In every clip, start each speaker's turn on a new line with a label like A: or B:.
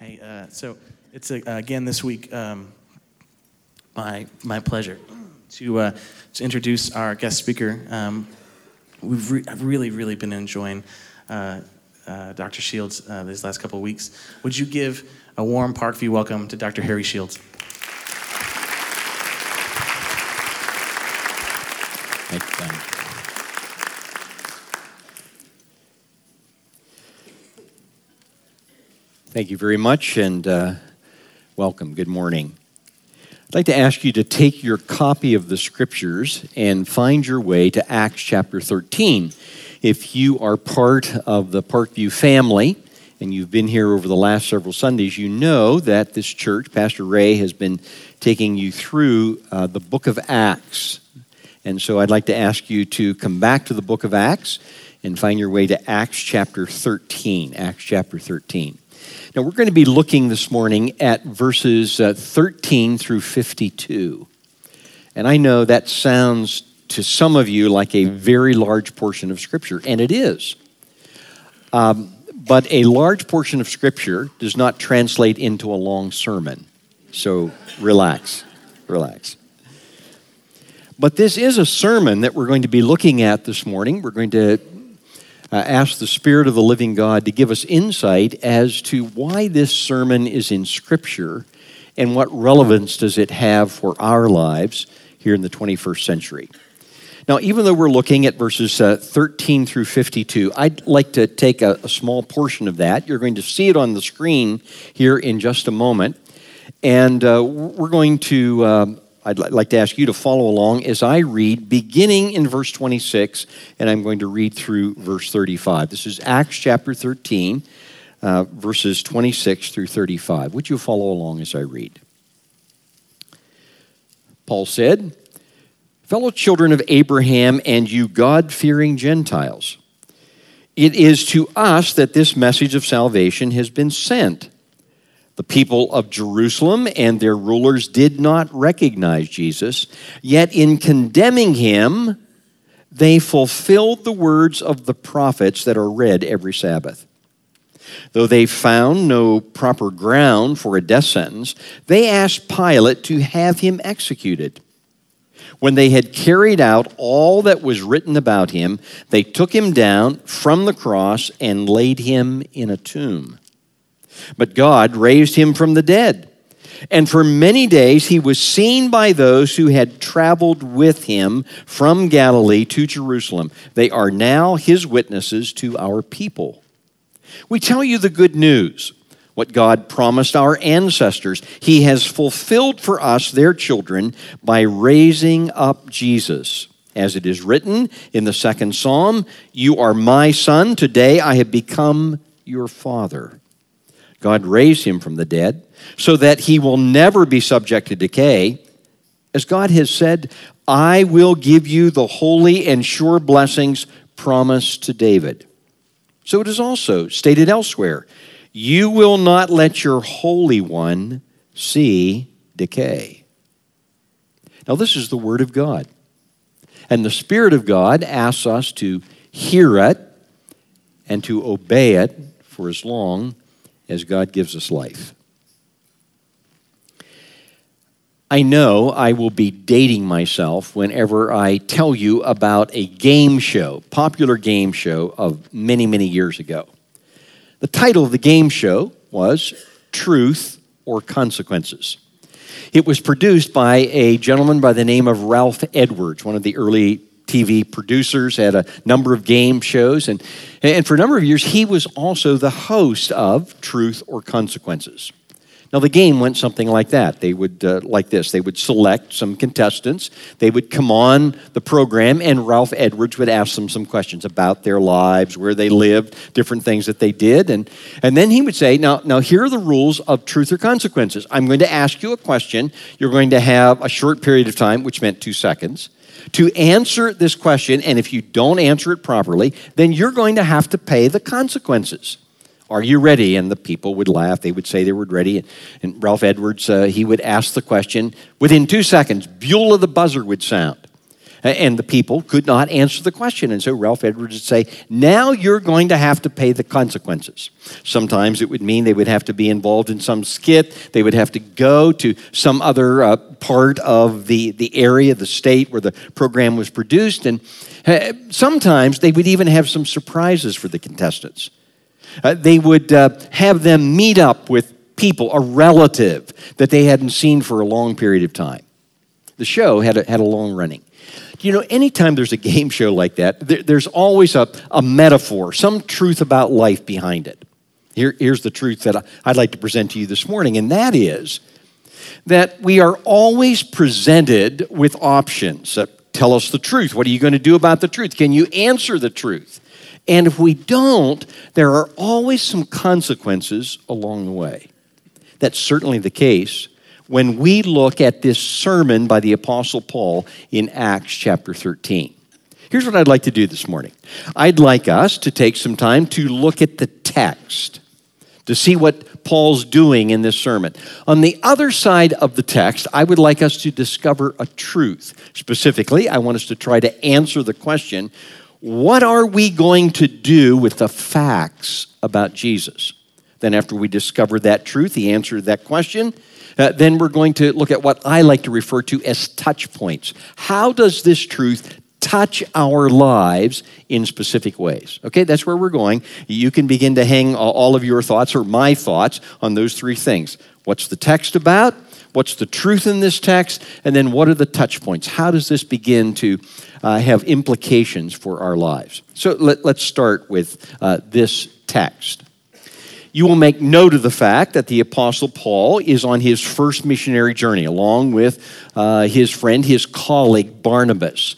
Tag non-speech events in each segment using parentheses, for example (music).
A: Hey, uh, so it's uh, again this week um, my my pleasure to uh, to introduce our guest speaker. Um, we've re- I've really really been enjoying uh, uh, Dr. Shields these last couple of weeks. Would you give a warm Parkview welcome to Dr. Harry Shields?
B: Thank you, Thank you very much and uh, welcome. Good morning. I'd like to ask you to take your copy of the scriptures and find your way to Acts chapter 13. If you are part of the Parkview family and you've been here over the last several Sundays, you know that this church, Pastor Ray, has been taking you through uh, the book of Acts. And so I'd like to ask you to come back to the book of Acts and find your way to Acts chapter 13. Acts chapter 13. Now, we're going to be looking this morning at verses uh, 13 through 52. And I know that sounds to some of you like a very large portion of Scripture, and it is. Um, but a large portion of Scripture does not translate into a long sermon. So relax, relax. But this is a sermon that we're going to be looking at this morning. We're going to uh, ask the Spirit of the living God to give us insight as to why this sermon is in Scripture and what relevance does it have for our lives here in the 21st century. Now, even though we're looking at verses uh, 13 through 52, I'd like to take a, a, small portion of that. You're going to see it on the screen here in just a moment. And uh, we're going to um, I'd like to ask you to follow along as I read, beginning in verse 26, and I'm going to read through verse 35. This is Acts chapter 13, uh, verses 26 through 35. Would you follow along as I read? Paul said, Fellow children of Abraham and you God fearing Gentiles, it is to us that this message of salvation has been sent. The people of Jerusalem and their rulers did not recognize Jesus, yet in condemning him, they fulfilled the words of the prophets that are read every Sabbath. Though they found no proper ground for a death sentence, they asked Pilate to have him executed. When they had carried out all that was written about him, they took him down from the cross and laid him in a tomb. But God raised him from the dead. And for many days he was seen by those who had traveled with him from Galilee to Jerusalem. They are now his witnesses to our people. We tell you the good news, what God promised our ancestors. He has fulfilled for us, their children, by raising up Jesus. As it is written in the second psalm, You are my son, today I have become your father. God raised him from the dead so that he will never be subject to decay. As God has said, I will give you the holy and sure blessings promised to David. So it is also stated elsewhere You will not let your Holy One see decay. Now, this is the Word of God. And the Spirit of God asks us to hear it and to obey it for as long as God gives us life. I know I will be dating myself whenever I tell you about a game show, popular game show of many, many years ago. The title of the game show was Truth or Consequences. It was produced by a gentleman by the name of Ralph Edwards, one of the early TV producers, had a number of game shows, and, and for a number of years, he was also the host of Truth or Consequences. Now, the game went something like that. They would, uh, like this, they would select some contestants. They would come on the program, and Ralph Edwards would ask them some questions about their lives, where they lived, different things that they did. And, and then he would say, now, now, here are the rules of truth or consequences. I'm going to ask you a question. You're going to have a short period of time, which meant two seconds to answer this question, and if you don't answer it properly, then you're going to have to pay the consequences. Are you ready? And the people would laugh. They would say they were ready. And Ralph Edwards, uh, he would ask the question. Within two seconds, Beulah the buzzer would sound. And the people could not answer the question. And so Ralph Edwards would say, Now you're going to have to pay the consequences. Sometimes it would mean they would have to be involved in some skit, they would have to go to some other uh, part of the, the area, the state where the program was produced. And uh, sometimes they would even have some surprises for the contestants. Uh, they would uh, have them meet up with people, a relative that they hadn't seen for a long period of time. The show had a, had a long running. You know, anytime there's a game show like that, there, there's always a, a metaphor, some truth about life behind it. Here, here's the truth that I'd like to present to you this morning, and that is that we are always presented with options that tell us the truth. What are you going to do about the truth? Can you answer the truth? And if we don't, there are always some consequences along the way. That's certainly the case when we look at this sermon by the Apostle Paul in Acts chapter 13. Here's what I'd like to do this morning I'd like us to take some time to look at the text to see what Paul's doing in this sermon. On the other side of the text, I would like us to discover a truth. Specifically, I want us to try to answer the question what are we going to do with the facts about Jesus? Then, after we discover that truth, the answer to that question, uh, then we're going to look at what I like to refer to as touch points. How does this truth touch our lives in specific ways? Okay, that's where we're going. You can begin to hang all of your thoughts or my thoughts on those three things. What's the text about? What's the truth in this text? And then what are the touch points? How does this begin to uh, have implications for our lives? So let, us start with uh, this text. You will make note of the fact that the Apostle Paul is on his first missionary journey, along with uh, his friend, his colleague Barnabas.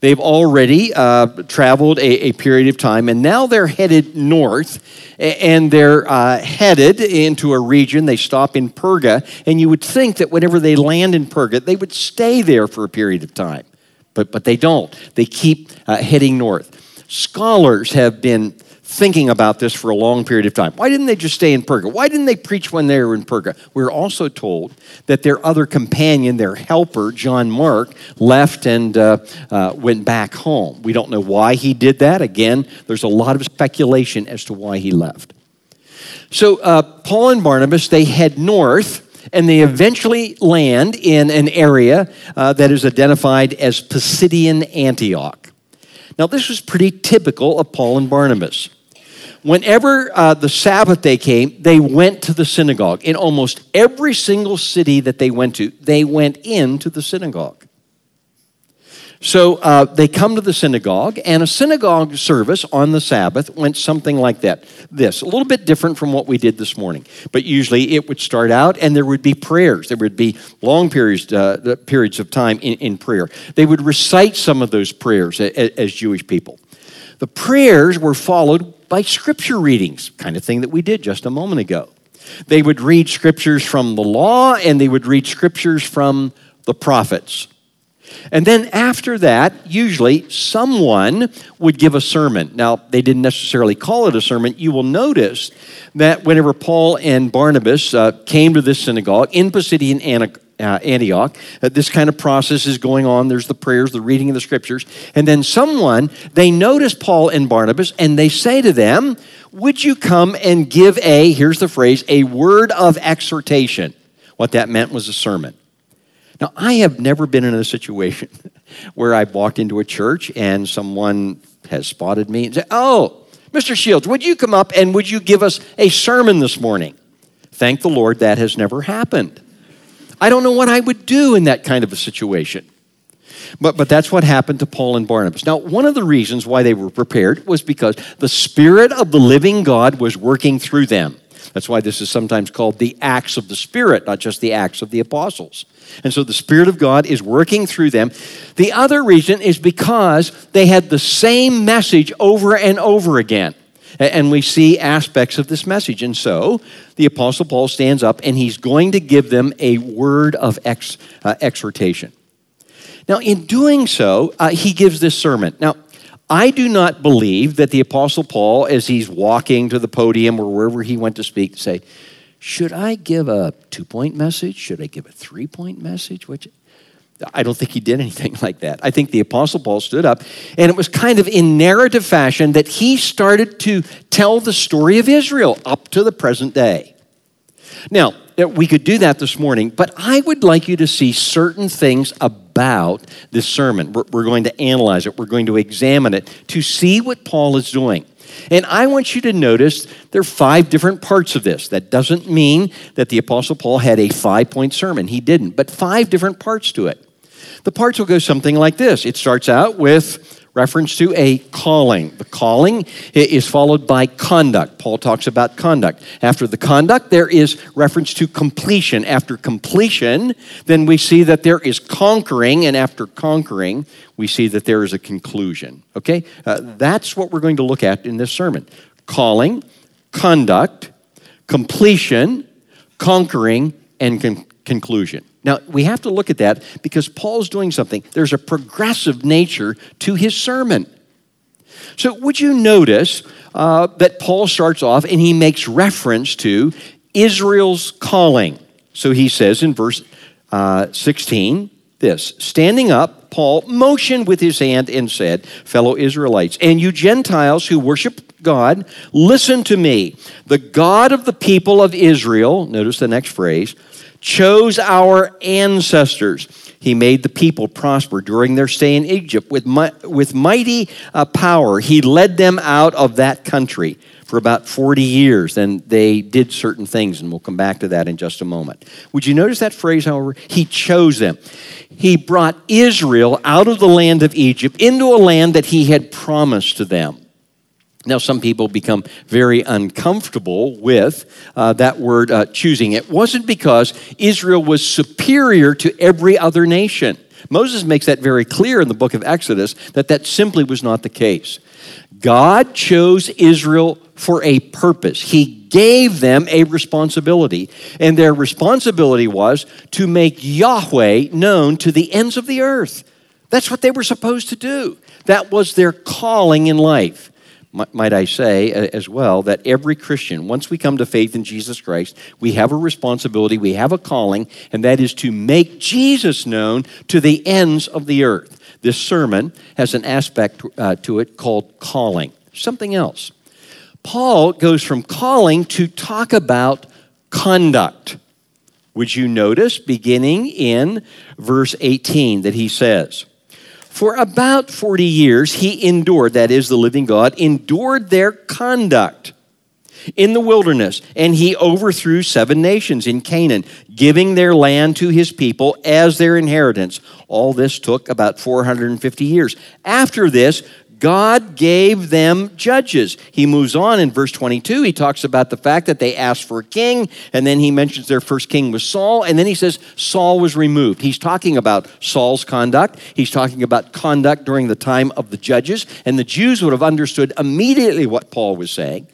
B: They've already uh, traveled a, a, period of time, and now they're headed north, and they're uh, headed into a region. They stop in Perga, and you would think that whenever they land in Perga, they would stay there for a period of time. But, but they don't. They keep uh, heading north. Scholars have been thinking about this for a long period of time. Why didn't they just stay in Perga? Why didn't they preach when they were in Perga? We're also told that their other companion, their helper, John Mark, left and uh, uh, went back home. We don't know why he did that. Again, there's a lot of speculation as to why he left. So uh, Paul and Barnabas, they head north and they eventually land in an area uh, that is identified as Pisidian Antioch. Now, this was pretty typical of Paul and Barnabas whenever uh, the Sabbath day came, they went to the synagogue. In almost every single city that they went to, they went into the synagogue. So uh, they come to the synagogue, and a synagogue service on the Sabbath went something like that. This, a little bit different from what we did this morning. But usually it would start out, and there would be prayers. There would be long periods, uh, periods of time in, in prayer. They would recite some of those prayers as, as Jewish people. The prayers were followed by scripture readings, kind of thing that we did just a moment ago. They would read scriptures from the law and they would read scriptures from the prophets. And then after that, usually someone would give a sermon. Now, they didn't necessarily call it a sermon. You will notice that whenever Paul and Barnabas uh, came to this synagogue in Pisidian uh, Antioch. Uh, this kind of process is going on. There's the prayers, the reading of the scriptures. And then someone, they notice Paul and Barnabas and they say to them, Would you come and give a, here's the phrase, a word of exhortation? What that meant was a sermon. Now, I have never been in a situation (laughs) where I've walked into a church and someone has spotted me and said, Oh, Mr. Shields, would you come up and would you give us a sermon this morning? Thank the Lord that has never happened. I don't know what I would do in that kind of a situation. But, but that's what happened to Paul and Barnabas. Now, one of the reasons why they were prepared was because the Spirit of the living God was working through them. That's why this is sometimes called the acts of the Spirit, not just the acts of the apostles. And so the Spirit of God is working through them. The other reason is because they had the same message over and over again. And we see aspects of this message. And so the Apostle Paul stands up and he's going to give them a word of ex, uh, exhortation. Now, in doing so, uh, he gives this sermon. Now, I do not believe that the Apostle Paul, as he's walking to the podium or wherever he went to speak, say, Should I give a two point message? Should I give a three point message? Which I don't think he did anything (laughs) like that. I think the Apostle Paul stood up, and it was kind of in narrative fashion that he started to tell the story of Israel up to the present day. Now, uh, we could do that this morning, but I would like you to see certain things about this sermon. We're, we're going to analyze it, we're going to examine it to see what Paul is doing. And I want you to notice there are five different parts of this. That doesn't mean that the Apostle Paul had a five point sermon. He didn't, but five different parts to it. The parts will go something like this it starts out with reference to a calling. The calling is followed by conduct. Paul talks about conduct. After the conduct, there is reference to completion. After completion, then we see that there is conquering, and after conquering, we see that there is a conclusion. Okay? Uh, that's what we're going to look at in this sermon calling, conduct, completion, conquering, and con- conclusion. Now, we have to look at that because Paul's doing something. There's a progressive nature to his sermon. So, would you notice uh, that Paul starts off and he makes reference to Israel's calling? So, he says in verse uh, 16 this Standing up, Paul motioned with his hand and said, Fellow Israelites, and you Gentiles who worship God, listen to me. The God of the people of Israel, notice the next phrase, chose our ancestors. He made the people prosper during their stay in Egypt with, with mighty uh, power. He led them out of that country for about 40 years. and they did certain things, and we'll come back to that in just a moment. Would you notice that phrase, however? He chose them. He brought Israel out of the land of Egypt into a land that he had promised to them. Now, some people become very uncomfortable with uh, that word uh, choosing. It wasn't because Israel was superior to every other nation. Moses makes that very clear in the book of Exodus that that simply was not the case. God chose Israel for a purpose. He gave them a responsibility, and their responsibility was to make Yahweh known to the ends of the earth. That's what they were supposed to do. That was their calling in life might I say as well, that every Christian, once we come to faith in Jesus Christ, we have a responsibility, we have a calling, and that is to make Jesus known to the ends of the earth. This sermon has an aspect uh, to it called calling, something else. Paul goes from calling to talk about conduct. Would you notice, beginning in verse 18, that he says, for about 40 years, he endured, that is, the living God, endured their conduct in the wilderness, and he overthrew seven nations in Canaan, giving their land to his people as their inheritance. All this took about 450 years. After this, God gave them judges. He moves on in verse 22. He talks about the fact that they asked for a king, and then he mentions their first king was Saul, and then he says Saul was removed. He's talking about Saul's conduct. He's talking about conduct during the time of the judges, and the Jews would have understood immediately what Paul was saying.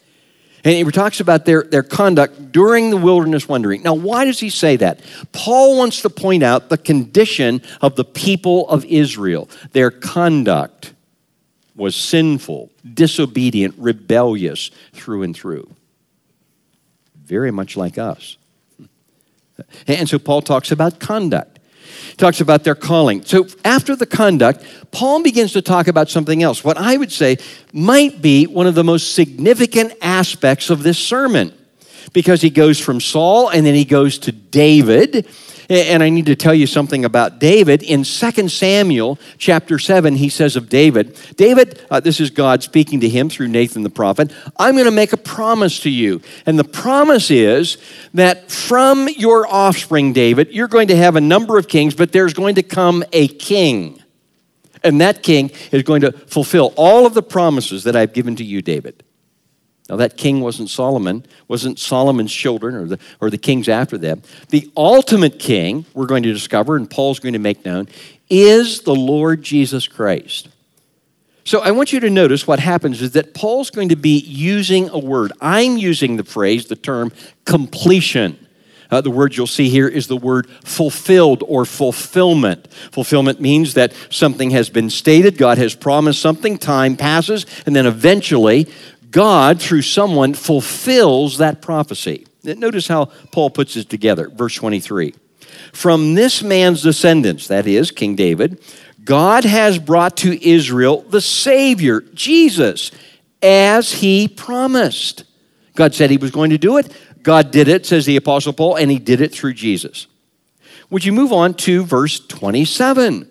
B: And he talks about their, their conduct during the wilderness wandering. Now, why does he say that? Paul wants to point out the condition of the people of Israel, their conduct was sinful, disobedient, rebellious through and through. Very much like us. And so Paul talks about conduct. He talks about their calling. So after the conduct, Paul begins to talk about something else. What I would say might be one of the most significant aspects of this sermon. Because he goes from Saul and then he goes to David and I need to tell you something about David. In 2 Samuel chapter 7, he says of David, David, uh, this is God speaking to him through Nathan the prophet, I'm going to make a promise to you. And the promise is that from your offspring, David, you're going to have a number of kings, but there's going to come a king. And that king is going to fulfill all of the promises that I've given to you, David. Now, that king wasn't Solomon, wasn't Solomon's children or the, or the kings after them. The ultimate king, we're going to discover, and Paul's going to make known, is the Lord Jesus Christ. So I want you to notice what happens is that Paul's going to be using a word. I'm using the phrase, the term completion. Uh, the word you'll see here is the word fulfilled or fulfillment. Fulfillment means that something has been stated, God has promised something, time passes, and then eventually God, through someone, fulfills that prophecy. Notice how Paul puts it together. Verse 23. From this man's descendants, that is, King David, God has brought to Israel the Savior, Jesus, as he promised. God said he was going to do it. God did it, says the Apostle Paul, and he did it through Jesus. Would you move on to verse 27?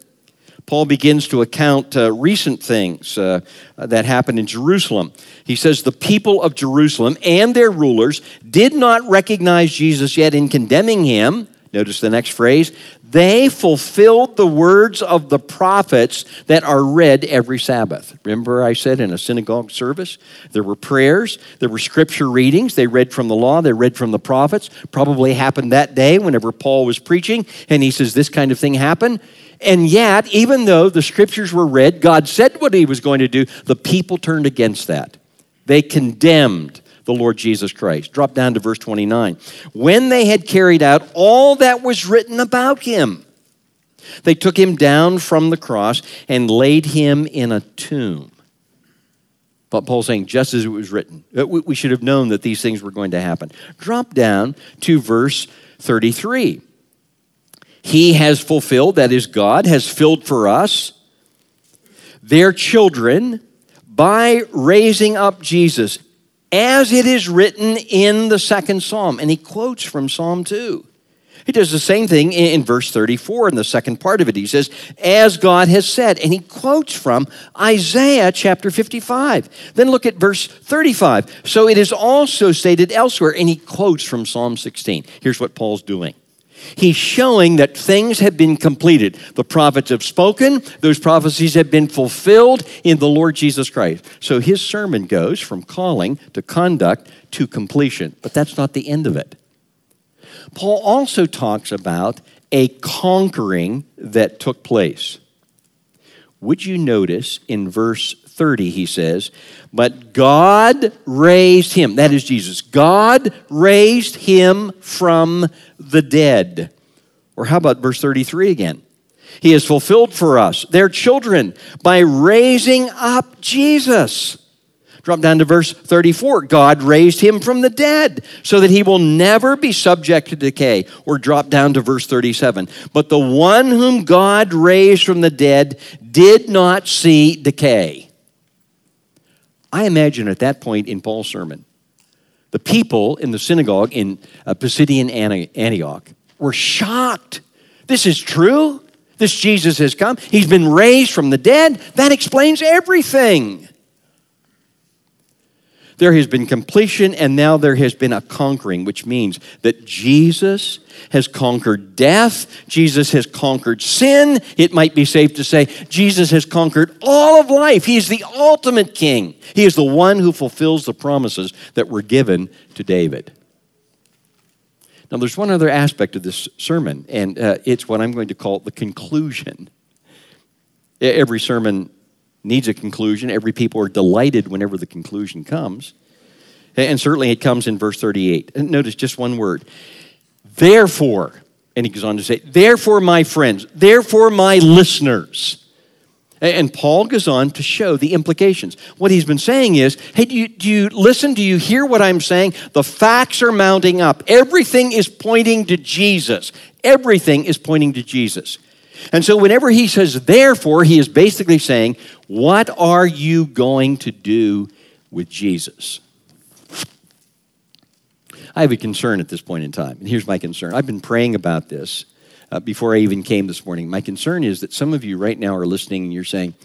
B: Paul begins to account uh, recent things uh, that happened in Jerusalem. He says, The people of Jerusalem and their rulers did not recognize Jesus yet in condemning him. Notice the next phrase. They fulfilled the words of the prophets that are read every Sabbath. Remember, I said in a synagogue service, there were prayers, there were scripture readings. They read from the law, they read from the prophets. Probably happened that day whenever Paul was preaching, and he says, This kind of thing happened. And yet, even though the scriptures were read, God said what he was going to do, the people turned against that. They condemned the Lord Jesus Christ. Drop down to verse 29. When they had carried out all that was written about him, they took him down from the cross and laid him in a tomb. But Paul's saying, just as it was written, uh, we should have known that these things were going to happen. Drop down to verse 33. He has fulfilled, that is, God has filled for us their children by raising up Jesus, as it is written in the second psalm. And he quotes from Psalm 2. He does the same thing in, verse 34 in the second part of it. He says, As God has said. And he quotes from Isaiah chapter 55. Then look at verse 35. So it is also stated elsewhere. And he quotes from Psalm 16. Here's what Paul's doing. He's showing that things have been completed. The prophets have spoken, those prophecies have been fulfilled in the Lord Jesus Christ. So his sermon goes from calling to conduct to completion. But that's not the end of it. Paul also talks about a conquering that took place. Would you notice in verse 30, he says, But God raised him, that is Jesus, God raised him from the dead. Or how about verse 33 again? He has fulfilled for us, their children, by raising up Jesus. Drop down to verse 34. God raised him from the dead so that he will never be subject to decay. Or drop down to verse 37. But the one whom God raised from the dead did not see decay. I imagine at that point in Paul's sermon, the people in the synagogue in uh, Pisidian Antioch were shocked. This is true. This Jesus has come. He's been raised from the dead. That explains everything. There has been completion, and now there has been a conquering, which means that Jesus has conquered death. Jesus has conquered sin. It might be safe to say Jesus has conquered all of life. He is the ultimate king. He is the one who fulfills the promises that were given to David. Now, there's one other aspect of this sermon, and uh, it's what I'm going to call the conclusion. Every sermon needs a conclusion. Every people are delighted whenever the conclusion comes. And certainly it comes in verse 38. And notice just one word. Therefore, and he goes on to say, therefore, my friends, therefore, my listeners. And Paul goes on to show the implications. What he's been saying is hey, do you, do you listen? Do you hear what I'm saying? The facts are mounting up. Everything is pointing to Jesus. Everything is pointing to Jesus. And so, whenever he says therefore, he is basically saying, What are you going to do with Jesus? I have a concern at this point in time. And here's my concern I've been praying about this uh, before I even came this morning. My concern is that some of you right now are listening and you're saying,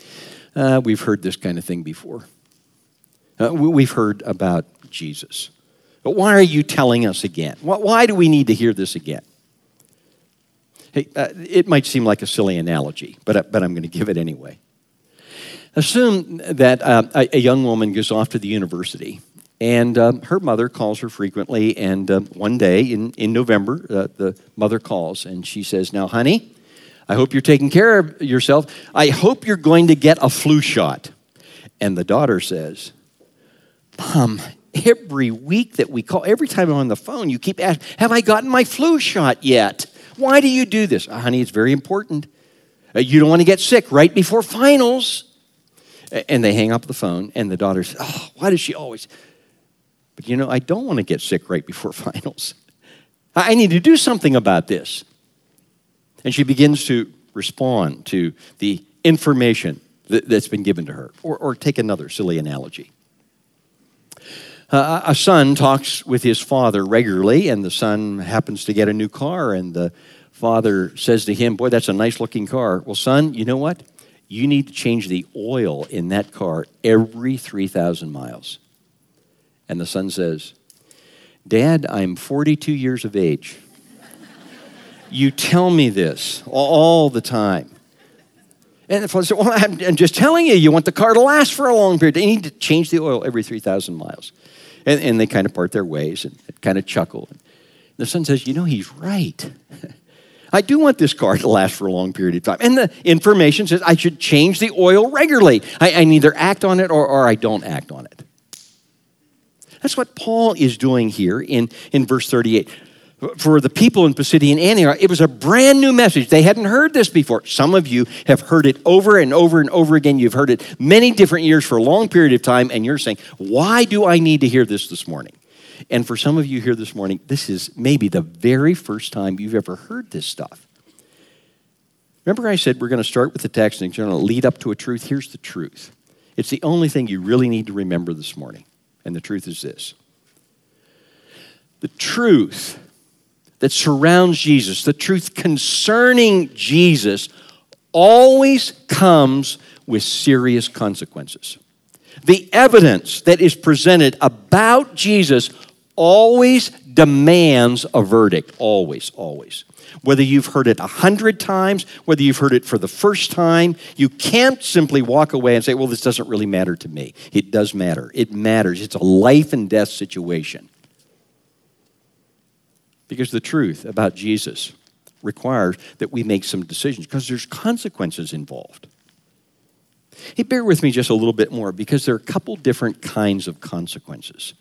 B: uh, We've heard this kind of thing before. Uh, we've heard about Jesus. But why are you telling us again? Why do we need to hear this again? Hey, uh, it might seem like a silly analogy, but, uh, but I'm going to give it anyway. Assume that uh, a, a, young woman goes off to the university, and um, her mother calls her frequently. And um, one day in, in November, uh, the mother calls and she says, Now, honey, I hope you're taking care of yourself. I hope you're going to get a flu shot. And the daughter says, Mom, every week that we call, every time I'm on the phone, you keep asking, Have I gotten my flu shot yet? Why do you do this? Oh, honey, it's very important. Uh, you don't want to get sick right before finals. And they hang up the phone, and the daughter says, Oh, why does she always? But you know, I don't want to get sick right before (laughs) finals. I need to do something about this. And she begins to respond to the information that, has been given to her. Or, or take another silly analogy. Uh, a son talks with his father regularly, and the son happens to get a new car, and the father says to him, Boy, that's a nice looking car. Well, son, you know what? You need to change the oil in that car every 3,000 miles. And the son says, Dad, I'm 42 years of age. You tell me this all the time. And the said, Well, I'm just telling you, you want the car to last for a long period. You need to change the oil every 3,000 miles. And, and they kind of part their ways and kind of chuckle. And The son says, You know, he's right. (laughs) I do want this car to last for a long period of time. And the information says I should change the oil regularly. I, I neither act on it or, or I don't act on it. That's what Paul is doing here in, in verse 38 for the people in Pisidian Antioch, it was a brand new message. They hadn't heard this before. Some of you have heard it over and over and over again. You've heard it many different years for a long period of time, and you're saying, Why do I need to hear this this morning? And for some of you here this morning, this is maybe the very first time you've ever heard this stuff. Remember, I said we're going to start with the text and to lead up to a truth? Here's the truth. It's the only thing you really need to remember this morning. And the truth is this the truth that surrounds Jesus, the truth concerning Jesus, always comes with serious consequences. The evidence that is presented about Jesus always demands a verdict. Always, always. Whether you've heard it a hundred times, whether you've heard it for the first time, you can't simply walk away and say, well, this doesn't really matter to me. It does matter. It matters. It's a life and death situation. Because the truth about Jesus requires that we make some decisions because there's consequences involved. Hey, bear with me just a little bit more because there are a couple different kinds of consequences.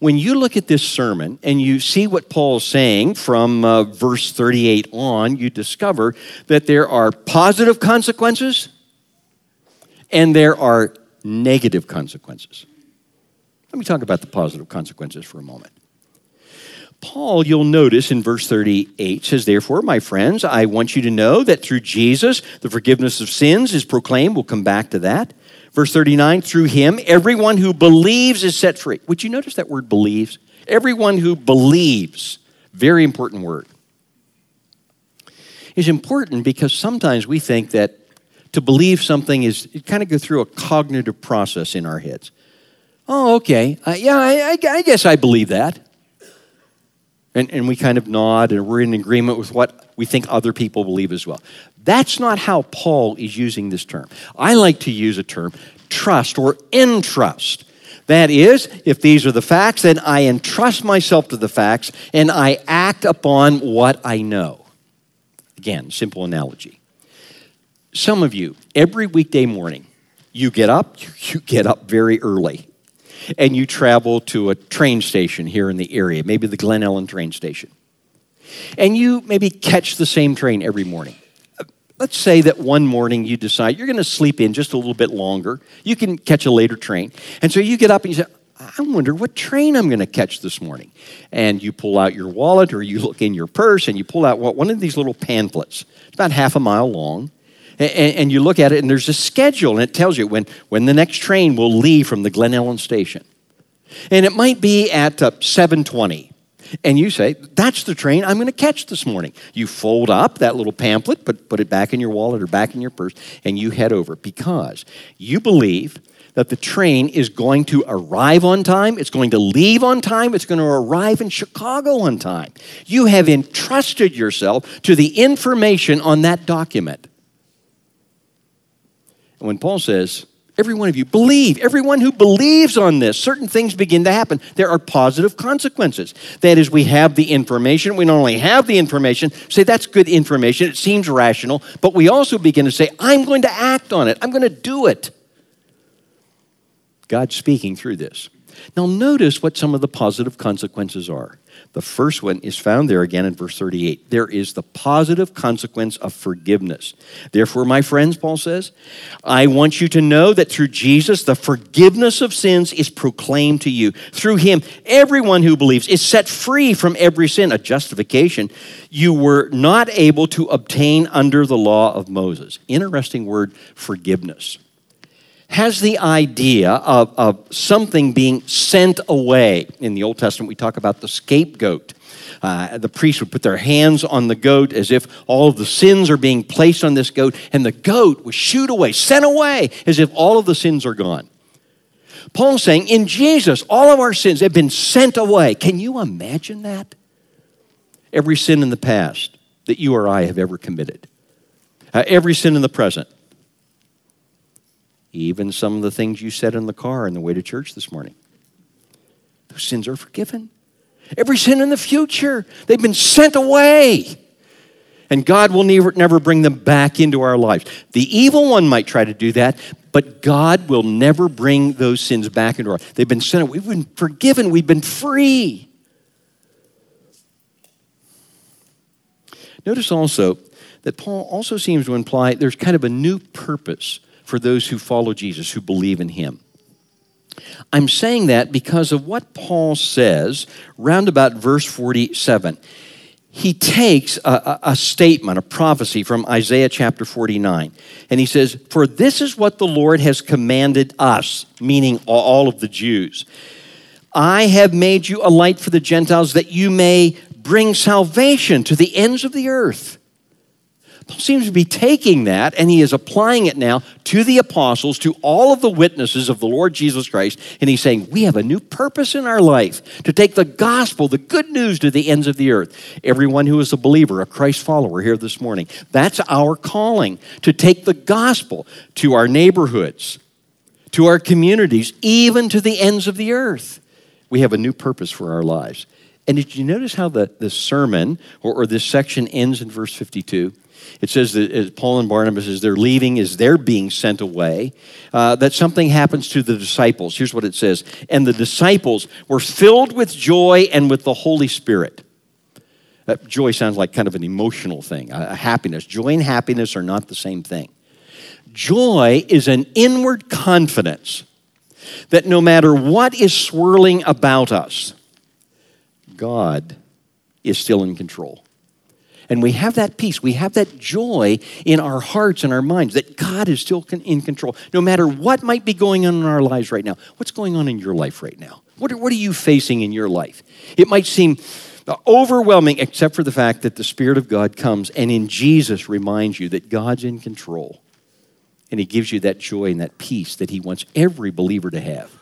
B: When you look at this sermon and you see what Paul's saying from uh, verse 38 on, you discover that there are positive consequences and there are negative consequences. Let me talk about the positive consequences for a moment. Paul, you'll notice in verse 38 says, Therefore, my friends, I want you to know that through Jesus, the forgiveness of sins is proclaimed. We'll come back to that. Verse 39, through him, everyone who believes is set free. Would you notice that word believes? Everyone who believes. Very important word. Is important because sometimes we think that to believe something is kind of go through a cognitive process in our heads. Oh, okay. Uh, yeah, I, I, I guess I believe that. And, and we kind of nod and we're in agreement with what we think other people believe as well. That's not how Paul is using this term. I like to use a term, trust or entrust. That is, if these are the facts, then I entrust myself to the facts and I act upon what I know. Again, simple analogy. Some of you, every weekday morning, you get up, (laughs) you get up very early and you travel to a train station here in the area, maybe the Glen Ellyn train station, and you maybe catch the same train every morning. Let's say that one morning you decide you're going to sleep in just a little bit longer. You can catch a later train. And so you get up and you say, I wonder what train I'm going to catch this morning. And you pull out your wallet or you look in your purse and you pull out one of these little pamphlets. It's about half a mile long and, and, you look at it and there's a schedule and it tells you when, when the next train will leave from the Glen Ellyn station. And it might be at uh, 720. And you say, that's the train I'm going to catch this morning. You fold up that little pamphlet, put, put it back in your wallet or back in your purse, and you head over because you believe that the train is going to arrive on time, it's going to leave on time, it's going to arrive in Chicago on time. You have entrusted yourself to the information on that document. And when Paul says, every one of you believe, everyone who believes on this, certain things begin to happen. There are positive consequences. That is, we have the information. We not only have the information, say that's good information, it seems rational, but we also begin to say, I'm going to act on it, I'm going to do it. God's speaking through this. Now, notice what some of the positive consequences are. The first one is found there again in verse 38. There is the positive consequence of forgiveness. Therefore, my friends, Paul says, I want you to know that through Jesus, the forgiveness of sins is proclaimed to you. Through him, everyone who believes is set free from every sin, a justification you were not able to obtain under the law of Moses. Interesting word, forgiveness has the idea of, of something being sent away. In the Old Testament, we talk about the scapegoat. Uh, the priest would put their hands on the goat as if all of the sins are being placed on this goat, and the goat was shooed away, sent away, as if all of the sins are gone. Paul's saying, in Jesus, all of our sins have been sent away. Can you imagine that? Every sin in the past that you or I have ever committed, uh, every sin in the present, even some of the things you said in the car on the way to church this morning. Those sins are forgiven. Every sin in the future, they've been sent away. And God will never, never bring them back into our lives. The evil one might try to do that, but God will never bring those sins back into our. They've been sent away. We've been forgiven. We've been free. Notice also that Paul also seems to imply there's kind of a new purpose for those who follow Jesus, who believe in him. I'm saying that because of what Paul says round about verse 47. He takes a, a, statement, a prophecy from Isaiah chapter 49, and he says, For this is what the Lord has commanded us, meaning all of the Jews. I have made you a light for the Gentiles that you may bring salvation to the ends of the earth. Paul seems to be taking that and he is applying it now to the apostles, to all of the witnesses of the Lord Jesus Christ. And he's saying, We have a new purpose in our life to take the gospel, the good news to the ends of the earth. Everyone who is a believer, a Christ follower here this morning, that's our calling to take the gospel to our neighborhoods, to our communities, even to the ends of the earth. We have a new purpose for our lives. And did you notice how the, the sermon or, or this section ends in verse 52? It says that Paul and Barnabas, as they're leaving, as they're being sent away, uh, that something happens to the disciples. Here's what it says And the disciples were filled with joy and with the Holy Spirit. That joy sounds like kind of an emotional thing, a, a happiness. Joy and happiness are not the same thing. Joy is an inward confidence that no matter what is swirling about us, God is still in control. And we have that peace, we have that joy in our hearts and our minds that God is still in control. No matter what might be going on in our lives right now. What's going on in your life right now? What are, what are you facing in your life? It might seem overwhelming, except for the fact that the Spirit of God comes and in Jesus reminds you that God's in control. And He gives you that joy and that peace that He wants every believer to have.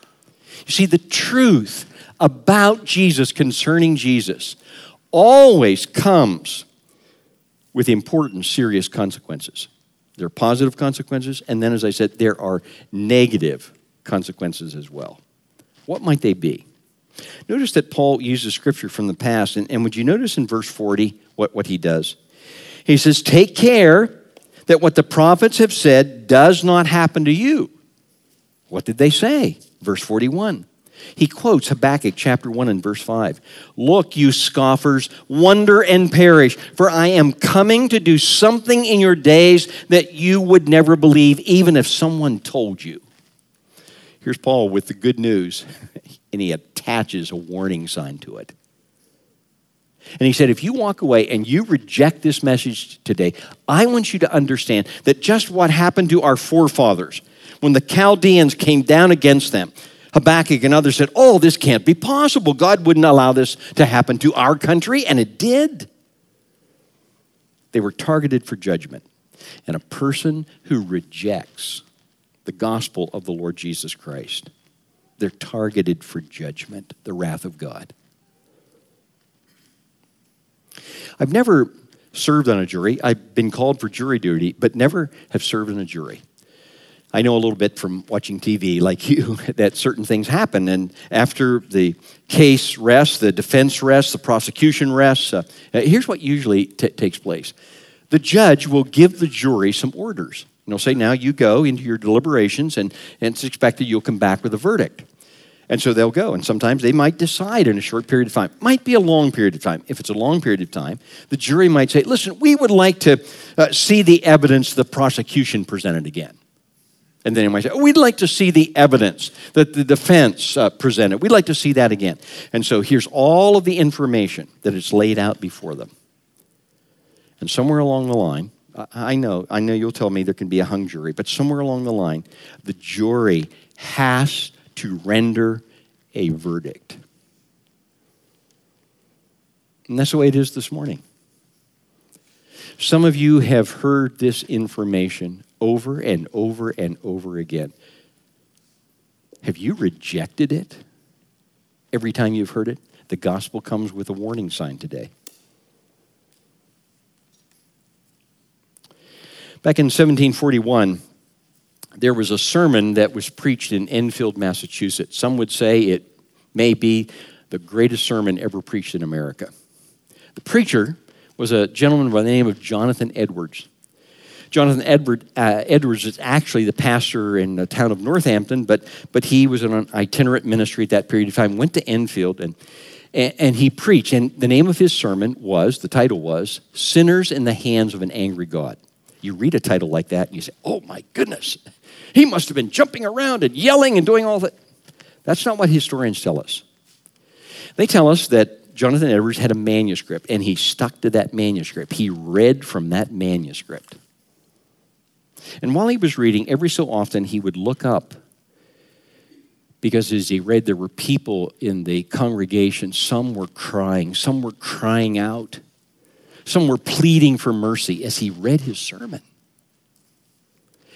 B: You see, the truth about Jesus concerning Jesus always comes with important, serious consequences. There are positive consequences, and then, as I said, there are negative consequences as well. What might they be? Notice that Paul uses scripture from the past, and, and would you notice in verse 40 what, what he does? He says, Take care that what the prophets have said does not happen to you. What did they say? Verse 41 he quotes Habakkuk chapter 1 and verse 5. Look, you scoffers, wonder and perish, for I am coming to do something in your days that you would never believe, even if someone told you. Here's Paul with the good news, (laughs) and he attaches a warning sign to it. And he said, if you walk away and you reject this message today, I want you to understand that just what happened to our forefathers when the Chaldeans came down against them, Habakkuk and others said, Oh, this can't be possible. God wouldn't allow this to happen to our country, and it did. They were targeted for judgment. And a person who rejects the gospel of the Lord Jesus Christ, they're targeted for judgment, the wrath of God. I've never served on a jury. I've been called for jury duty, but never have served on a jury. I know a little bit from watching TV, like you, (laughs) that certain things happen. And after the case rests, the defense rests, the prosecution rests, uh, uh, here's what usually t- takes place the judge will give the jury some orders. And he'll say, Now you go into your deliberations, and, and it's expected you'll come back with a verdict. And so they'll go. And sometimes they might decide in a short period of time. Might be a long period of time. If it's a long period of time, the jury might say, listen, we would like to uh, see the evidence the prosecution presented again. And then he might say, oh, we'd like to see the evidence that the defense uh, presented. We'd like to see that again. And so here's all of the information that is laid out before them. And somewhere along the line, I know, I know you'll tell me there can be a hung jury, but somewhere along the line, the jury has to render a verdict. And that's the way it is this morning. Some of you have heard this information over and over and over again. Have you rejected it every time you've heard it? The gospel comes with a warning sign today. Back in 1741, there was a sermon that was preached in Enfield, Massachusetts. Some would say it may be the greatest sermon ever preached in America. The preacher was a gentleman by the name of Jonathan Edwards. Jonathan Edward, uh, Edwards is actually the pastor in the town of Northampton, but, but he was in an itinerant ministry at that period of time, went to Enfield, and, and, and he preached. And the name of his sermon was, the title was, Sinners in the Hands of an Angry God. You read a title like that and you say, oh my goodness, he must have been jumping around and yelling and doing all that. That's not what historians tell us. They tell us that Jonathan Edwards had a manuscript and he stuck to that manuscript. He read from that manuscript. And while he was reading, every so often he would look up because as he read, there were people in the congregation. Some were crying, some were crying out, some were pleading for mercy as he read his sermon.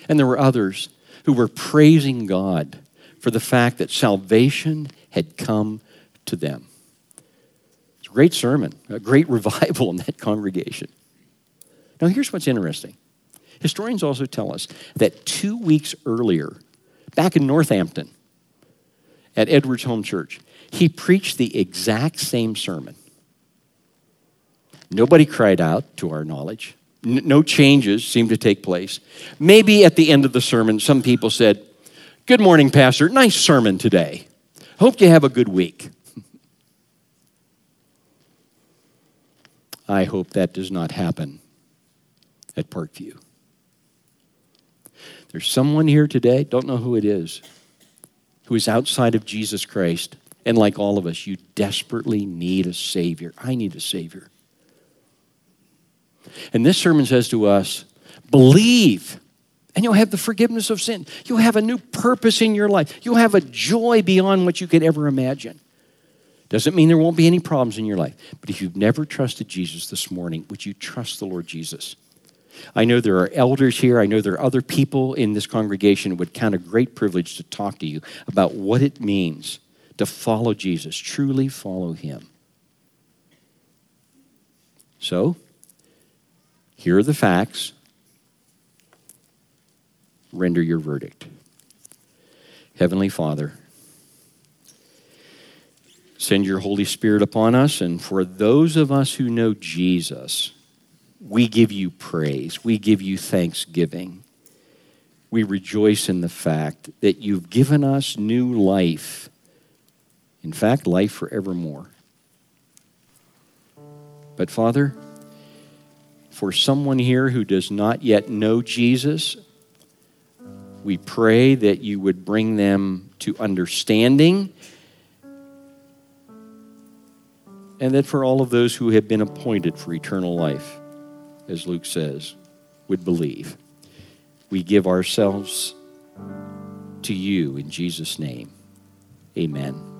B: And there were others who were praising God for the fact that salvation had come to them. It's a great sermon, a great (laughs) revival in that congregation. Now, here's what's interesting Historians also tell us that two weeks earlier, back in Northampton, at Edwards Home Church, he preached the exact same sermon. Nobody cried out, to our knowledge. No changes seemed to take place. Maybe at the end of the sermon, some people said, Good morning, Pastor. Nice sermon today. Hope you have a good week. I hope that does not happen at Parkview. There's someone here today, don't know who it is, who is outside of Jesus Christ. And like all of us, you desperately need a Savior. I need a Savior. And this sermon says to us believe, and you'll have the forgiveness of sin. You'll have a new purpose in your life. You'll have a joy beyond what you could ever imagine. Doesn't mean there won't be any problems in your life. But if you've never trusted Jesus this morning, would you trust the Lord Jesus? I know there are elders here. I know there are other people in this congregation who would count a great privilege to talk to you about what it means to follow Jesus, truly follow him. So, here are the facts. Render your verdict. Heavenly Father, send your Holy Spirit upon us, and for those of us who know Jesus, we give you praise. We give you thanksgiving. We rejoice in the fact that you've given us new life. In fact, life forevermore. But, Father, for someone here who does not yet know Jesus, we pray that you would bring them to understanding. And that for all of those who have been appointed for eternal life, as Luke says, would believe. We give ourselves to you in Jesus' name. Amen.